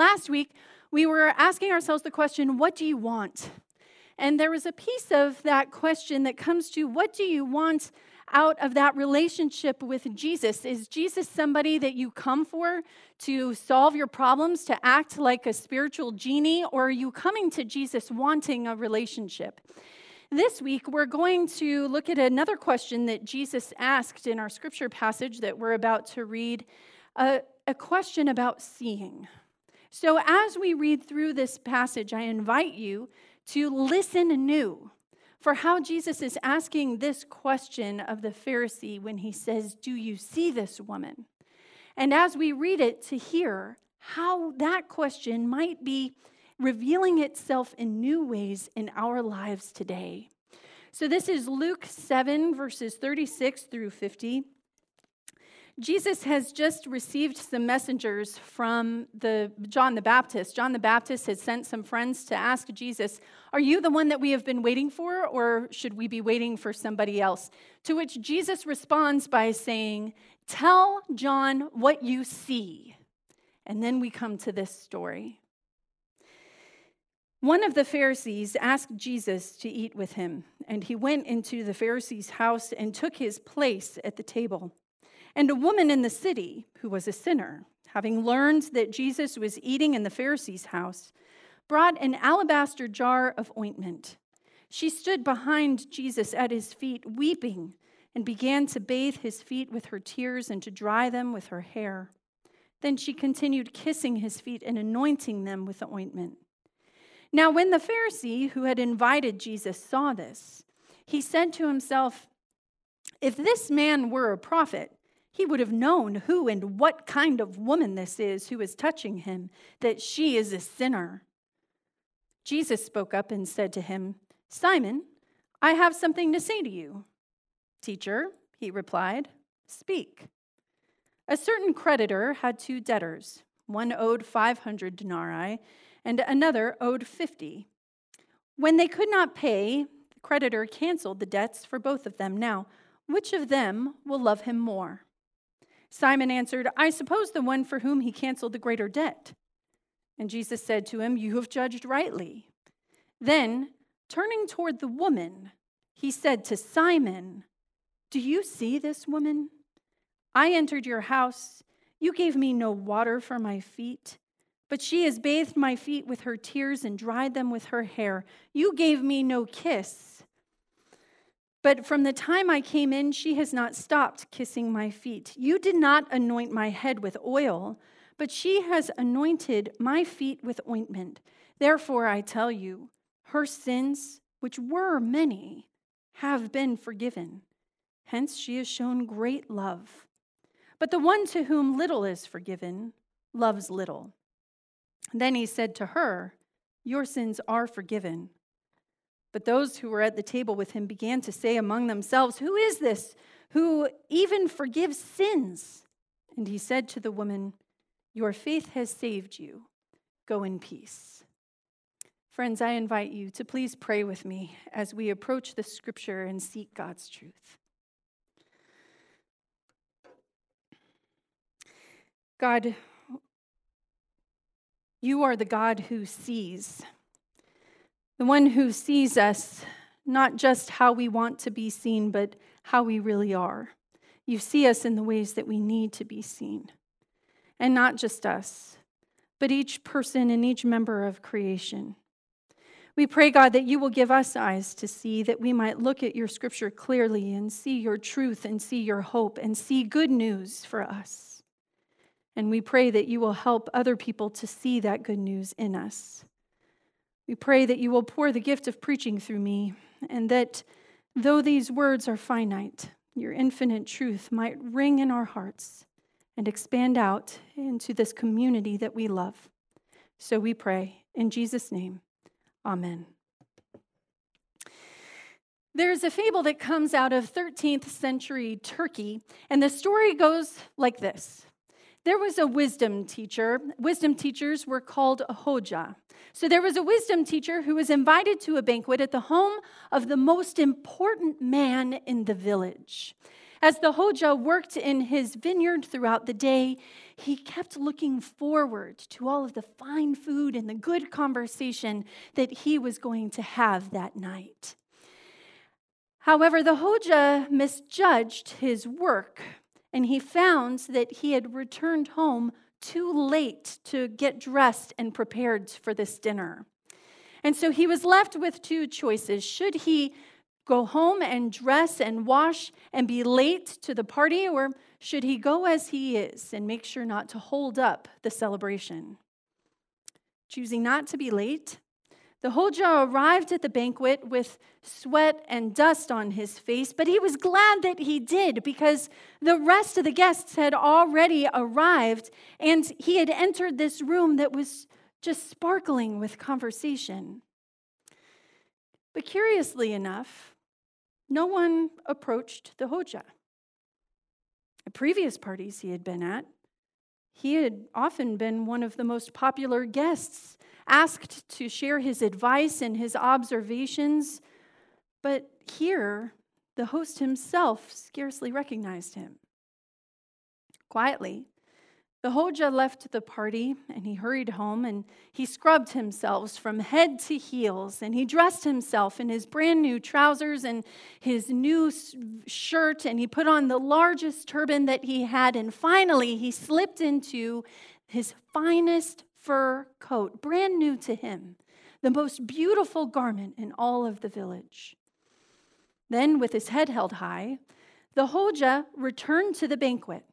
last week, we were asking ourselves the question, What do you want? And there was a piece of that question that comes to, What do you want out of that relationship with Jesus? Is Jesus somebody that you come for to solve your problems, to act like a spiritual genie, or are you coming to Jesus wanting a relationship? This week, we're going to look at another question that Jesus asked in our scripture passage that we're about to read a, a question about seeing. So, as we read through this passage, I invite you to listen anew for how Jesus is asking this question of the Pharisee when he says, Do you see this woman? And as we read it, to hear how that question might be revealing itself in new ways in our lives today. So, this is Luke 7, verses 36 through 50. Jesus has just received some messengers from the John the Baptist. John the Baptist has sent some friends to ask Jesus, "Are you the one that we have been waiting for or should we be waiting for somebody else?" To which Jesus responds by saying, "Tell John what you see." And then we come to this story. One of the Pharisees asked Jesus to eat with him, and he went into the Pharisee's house and took his place at the table. And a woman in the city, who was a sinner, having learned that Jesus was eating in the Pharisee's house, brought an alabaster jar of ointment. She stood behind Jesus at his feet, weeping, and began to bathe his feet with her tears and to dry them with her hair. Then she continued kissing his feet and anointing them with the ointment. Now, when the Pharisee who had invited Jesus saw this, he said to himself, If this man were a prophet, he would have known who and what kind of woman this is who is touching him, that she is a sinner. Jesus spoke up and said to him, Simon, I have something to say to you. Teacher, he replied, speak. A certain creditor had two debtors. One owed 500 denarii, and another owed 50. When they could not pay, the creditor canceled the debts for both of them. Now, which of them will love him more? Simon answered, I suppose the one for whom he canceled the greater debt. And Jesus said to him, You have judged rightly. Then, turning toward the woman, he said to Simon, Do you see this woman? I entered your house. You gave me no water for my feet, but she has bathed my feet with her tears and dried them with her hair. You gave me no kiss but from the time I came in, she has not stopped kissing my feet. You did not anoint my head with oil, but she has anointed my feet with ointment. Therefore, I tell you, her sins, which were many, have been forgiven. Hence, she has shown great love. But the one to whom little is forgiven loves little. Then he said to her, Your sins are forgiven. But those who were at the table with him began to say among themselves, Who is this who even forgives sins? And he said to the woman, Your faith has saved you. Go in peace. Friends, I invite you to please pray with me as we approach the scripture and seek God's truth. God, you are the God who sees the one who sees us not just how we want to be seen, but how we really are. You see us in the ways that we need to be seen. And not just us, but each person and each member of creation. We pray, God, that you will give us eyes to see, that we might look at your scripture clearly and see your truth and see your hope and see good news for us. And we pray that you will help other people to see that good news in us. We pray that you will pour the gift of preaching through me, and that though these words are finite, your infinite truth might ring in our hearts and expand out into this community that we love. So we pray in Jesus' name. Amen. There's a fable that comes out of 13th century Turkey, and the story goes like this there was a wisdom teacher. Wisdom teachers were called hoja. So there was a wisdom teacher who was invited to a banquet at the home of the most important man in the village. As the hoja worked in his vineyard throughout the day, he kept looking forward to all of the fine food and the good conversation that he was going to have that night. However, the Hoja misjudged his work, and he found that he had returned home too late to get dressed and prepared for this dinner. And so he was left with two choices. Should he go home and dress and wash and be late to the party, or should he go as he is and make sure not to hold up the celebration? Choosing not to be late, the Hoja arrived at the banquet with sweat and dust on his face, but he was glad that he did because the rest of the guests had already arrived and he had entered this room that was just sparkling with conversation. But curiously enough, no one approached the Hoja. At previous parties he had been at, he had often been one of the most popular guests, asked to share his advice and his observations. But here, the host himself scarcely recognized him. Quietly, the Hoja left the party and he hurried home and he scrubbed himself from head to heels and he dressed himself in his brand new trousers and his new shirt and he put on the largest turban that he had and finally he slipped into his finest fur coat, brand new to him, the most beautiful garment in all of the village. Then, with his head held high, the Hoja returned to the banquet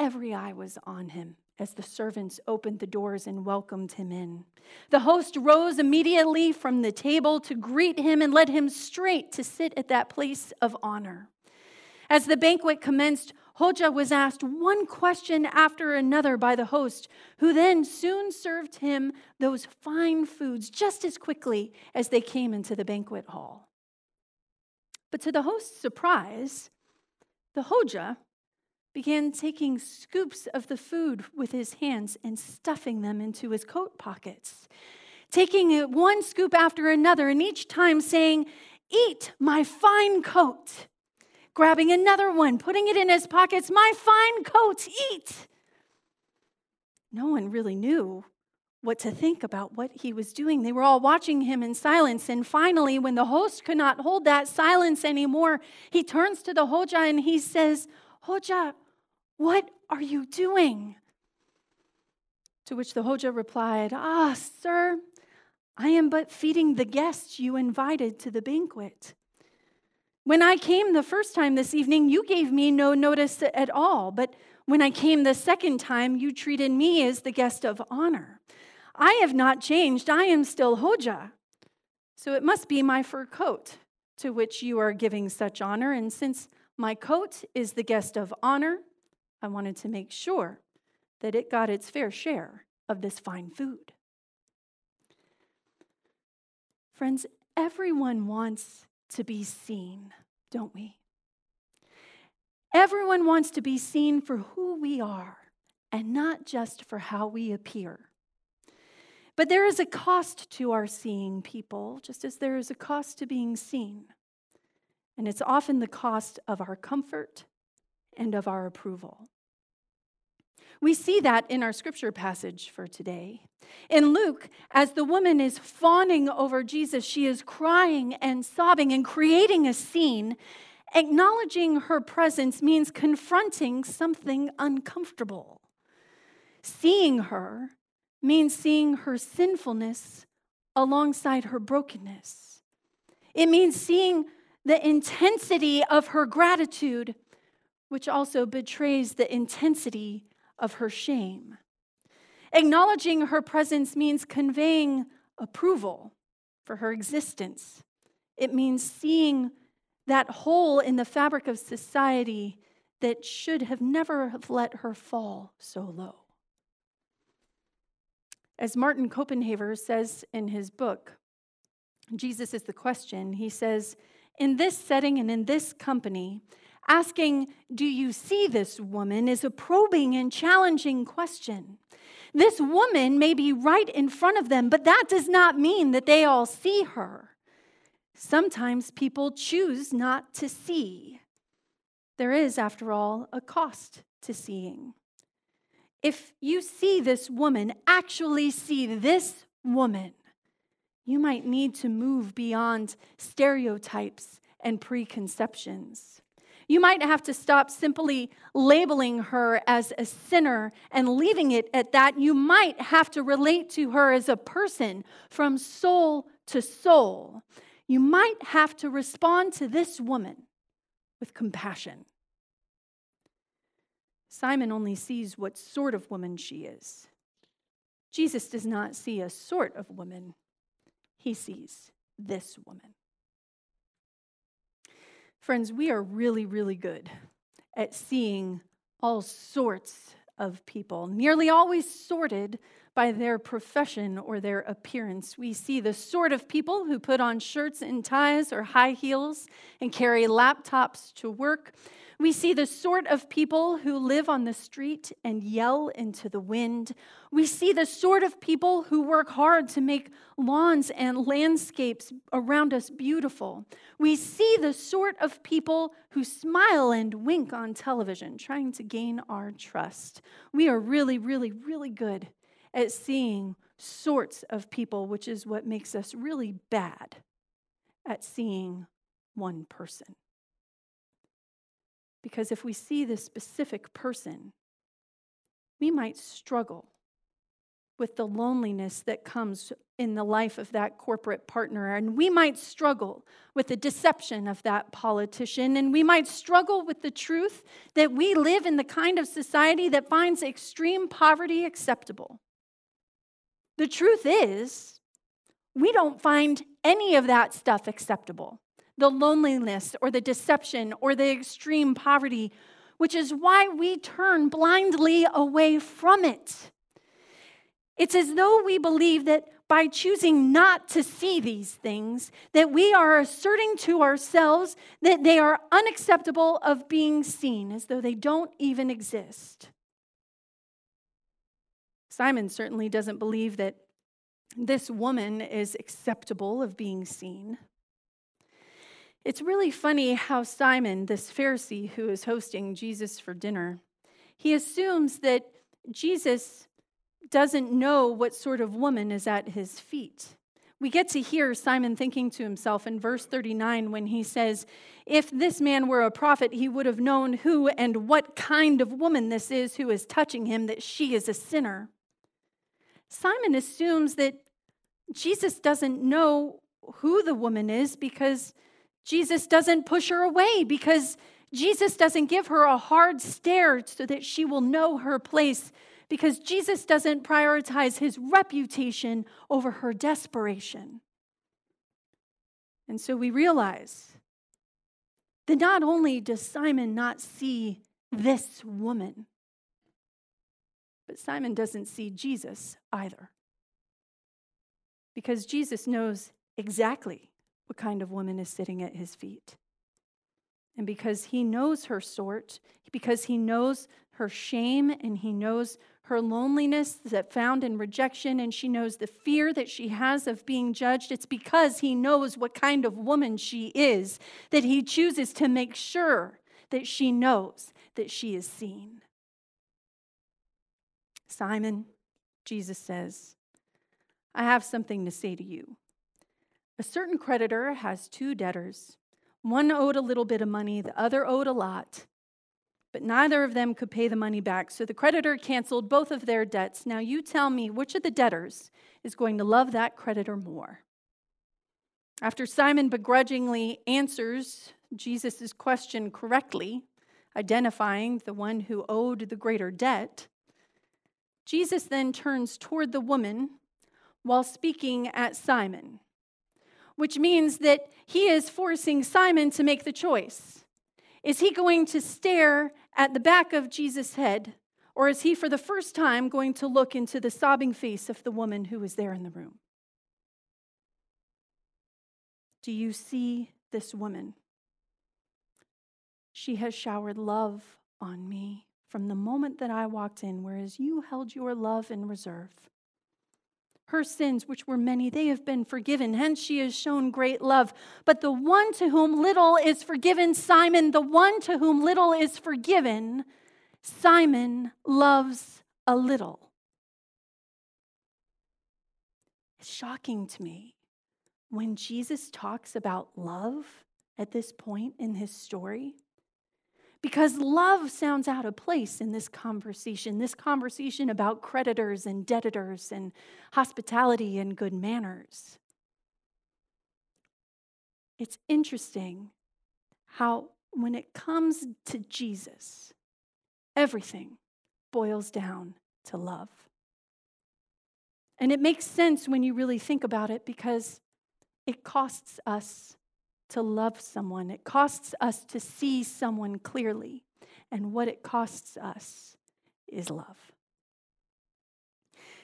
Every eye was on him as the servants opened the doors and welcomed him in. The host rose immediately from the table to greet him and led him straight to sit at that place of honor. As the banquet commenced, Hoja was asked one question after another by the host, who then soon served him those fine foods just as quickly as they came into the banquet hall. But to the host's surprise, the Hoja began taking scoops of the food with his hands and stuffing them into his coat pockets, taking one scoop after another, and each time saying, Eat my fine coat. Grabbing another one, putting it in his pockets, My fine coat, eat. No one really knew what to think about what he was doing. They were all watching him in silence. And finally, when the host could not hold that silence anymore, he turns to the Hoja and he says, Hoja, what are you doing? To which the Hoja replied, Ah, sir, I am but feeding the guests you invited to the banquet. When I came the first time this evening, you gave me no notice at all, but when I came the second time, you treated me as the guest of honor. I have not changed, I am still Hoja. So it must be my fur coat to which you are giving such honor, and since my coat is the guest of honor, I wanted to make sure that it got its fair share of this fine food. Friends, everyone wants to be seen, don't we? Everyone wants to be seen for who we are and not just for how we appear. But there is a cost to our seeing people, just as there is a cost to being seen. And it's often the cost of our comfort and of our approval. We see that in our scripture passage for today. In Luke, as the woman is fawning over Jesus, she is crying and sobbing and creating a scene. Acknowledging her presence means confronting something uncomfortable. Seeing her means seeing her sinfulness alongside her brokenness. It means seeing the intensity of her gratitude, which also betrays the intensity of her shame. Acknowledging her presence means conveying approval for her existence. It means seeing that hole in the fabric of society that should have never have let her fall so low. As Martin Copenhaver says in his book, Jesus is the question. He says, In this setting and in this company, Asking, Do you see this woman? is a probing and challenging question. This woman may be right in front of them, but that does not mean that they all see her. Sometimes people choose not to see. There is, after all, a cost to seeing. if you see this woman, actually see this woman, you might need to move beyond stereotypes and preconceptions. You might have to stop simply labeling her as a sinner and leaving it at that. You might have to relate to her as a person from soul to soul. You might have to respond to this woman with compassion. Simon only sees what sort of woman she is. Jesus does not see a sort of woman, he sees this woman. Friends, we are really, really good at seeing all sorts of people, nearly always sorted by their profession or their appearance. We see the sort of people who put on shirts and ties or high heels and carry laptops to work. We see the sort of people who live on the street and yell into the wind. We see the sort of people who work hard to make lawns and landscapes around us beautiful. We see the sort of people who smile and wink on television, trying to gain our trust. We are really, really, really good at seeing sorts of people, which is what makes us really bad at seeing one person. Because if we see this specific person, we might struggle with the loneliness that comes in the life of that corporate partner. And we might struggle with the deception of that politician. And we might struggle with the truth that we live in the kind of society that finds extreme poverty acceptable. The truth is, we don't find any of that stuff acceptable the loneliness or the deception or the extreme poverty, which is why we turn blindly away from it. It's as though we believe that by choosing not to see these things, that we are asserting to ourselves that they are unacceptable of being seen, as though they don't even exist. Simon certainly doesn't believe that this woman is acceptable of being seen. It's really funny how Simon, this Pharisee who is hosting Jesus for dinner, he assumes that Jesus doesn't know what sort of woman is at his feet. We get to hear Simon thinking to himself in verse 39 when he says, If this man were a prophet, he would have known who and what kind of woman this is who is touching him, that she is a sinner. Simon assumes that Jesus doesn't know who the woman is because Jesus doesn't push her away because Jesus doesn't give her a hard stare so that she will know her place because Jesus doesn't prioritize his reputation over her desperation. And so we realize that not only does Simon not see this woman, but Simon doesn't see Jesus either. Because Jesus knows exactly what kind of woman is sitting at his feet. And because he knows her sort, because he knows her shame and he knows her loneliness that found in rejection, and she knows the fear that she has of being judged, it's because he knows what kind of woman she is that he chooses to make sure that she knows that she is seen. Simon, Jesus says, I have something to say to you. A certain creditor has two debtors. One owed a little bit of money, the other owed a lot. But neither of them could pay the money back, so the creditor canceled both of their debts. Now you tell me which of the debtors is going to love that creditor more. After Simon begrudgingly answers Jesus' question correctly, identifying the one who owed the greater debt, Jesus then turns toward the woman while speaking at Simon which means that he is forcing Simon to make the choice. Is he going to stare at the back of Jesus' head, or is he for the first time going to look into the sobbing face of the woman who was there in the room? Do you see this woman? She has showered love on me from the moment that I walked in, whereas you held your love in reserve. Her sins, which were many, they have been forgiven. Hence, she has shown great love. But the one to whom little is forgiven, Simon, the one to whom little is forgiven, Simon loves a little. It's shocking to me when Jesus talks about love at this point in his story. Because love sounds out of place in this conversation, this conversation about creditors and debtors and hospitality and good manners. It's interesting how, when it comes to Jesus, everything boils down to love. And it makes sense when you really think about it because it costs us to love someone, it costs us to see someone clearly. And what it costs us is love.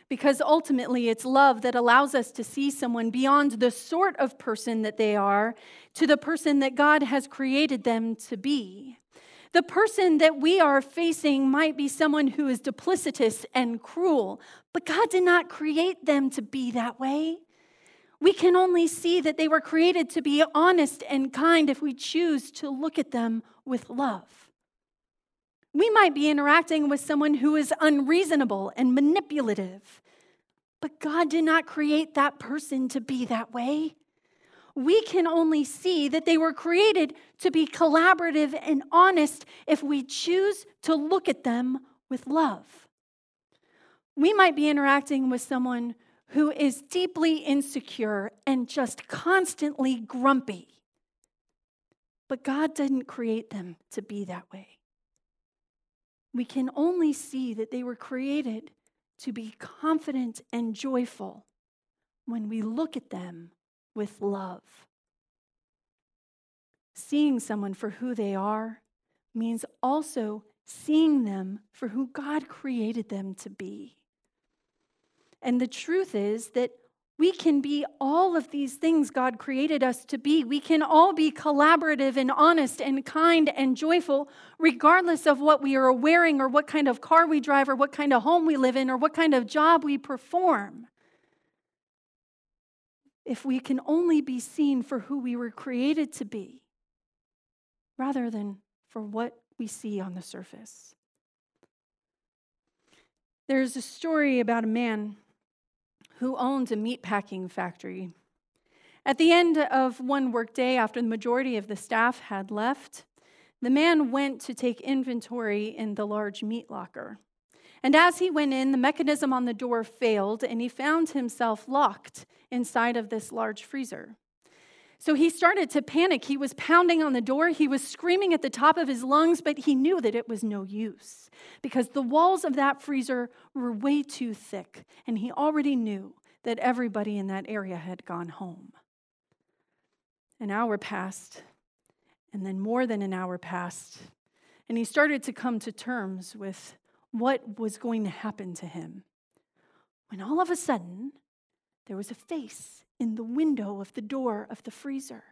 Because ultimately, it's love that allows us to see someone beyond the sort of person that they are to the person that God has created them to be. The person that we are facing might be someone who is duplicitous and cruel, but God did not create them to be that way. We can only see that they were created to be honest and kind if we choose to look at them with love. We might be interacting with someone who is unreasonable and manipulative, but God did not create that person to be that way. We can only see that they were created to be collaborative and honest if we choose to look at them with love. We might be interacting with someone who is deeply insecure and just constantly grumpy. But God didn't create them to be that way. We can only see that they were created to be confident and joyful when we look at them with love. Seeing someone for who they are means also seeing them for who God created them to be. And the truth is that we can be all of these things God created us to be. We can all be collaborative and honest and kind and joyful, regardless of what we are wearing or what kind of car we drive or what kind of home we live in or what kind of job we perform. If we can only be seen for who we were created to be, rather than for what we see on the surface. There's a story about a man who owns a meatpacking factory. At the end of one workday, after the majority of the staff had left, the man went to take inventory in the large meat locker. And as he went in, the mechanism on the door failed, and he found himself locked inside of this large freezer. So he started to panic. He was pounding on the door. He was screaming at the top of his lungs, but he knew that it was no use because the walls of that freezer were way too thick. And he already knew that everybody in that area had gone home. An hour passed, and then more than an hour passed, and he started to come to terms with what was going to happen to him. When all of a sudden, there was a face in the window of the door of the freezer.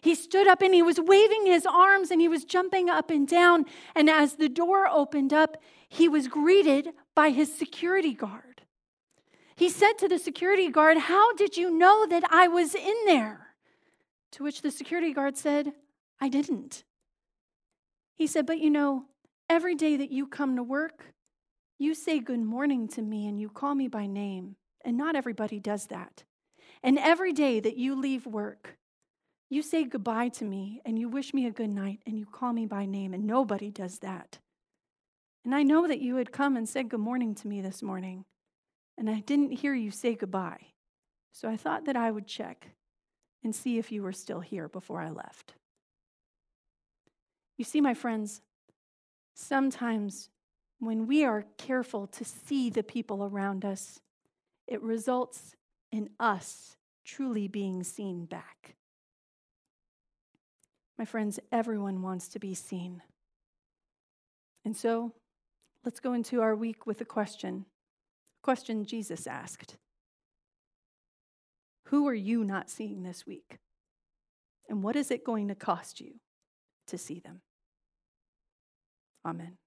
He stood up and he was waving his arms and he was jumping up and down. And as the door opened up, he was greeted by his security guard. He said to the security guard, How did you know that I was in there? To which the security guard said, I didn't. He said, But you know, every day that you come to work, you say good morning to me and you call me by name. And not everybody does that. And every day that you leave work, you say goodbye to me and you wish me a good night and you call me by name, and nobody does that. And I know that you had come and said good morning to me this morning, and I didn't hear you say goodbye. So I thought that I would check and see if you were still here before I left. You see, my friends, sometimes when we are careful to see the people around us, it results in us truly being seen back. My friends, everyone wants to be seen. And so let's go into our week with a question. Question Jesus asked Who are you not seeing this week? And what is it going to cost you to see them? Amen.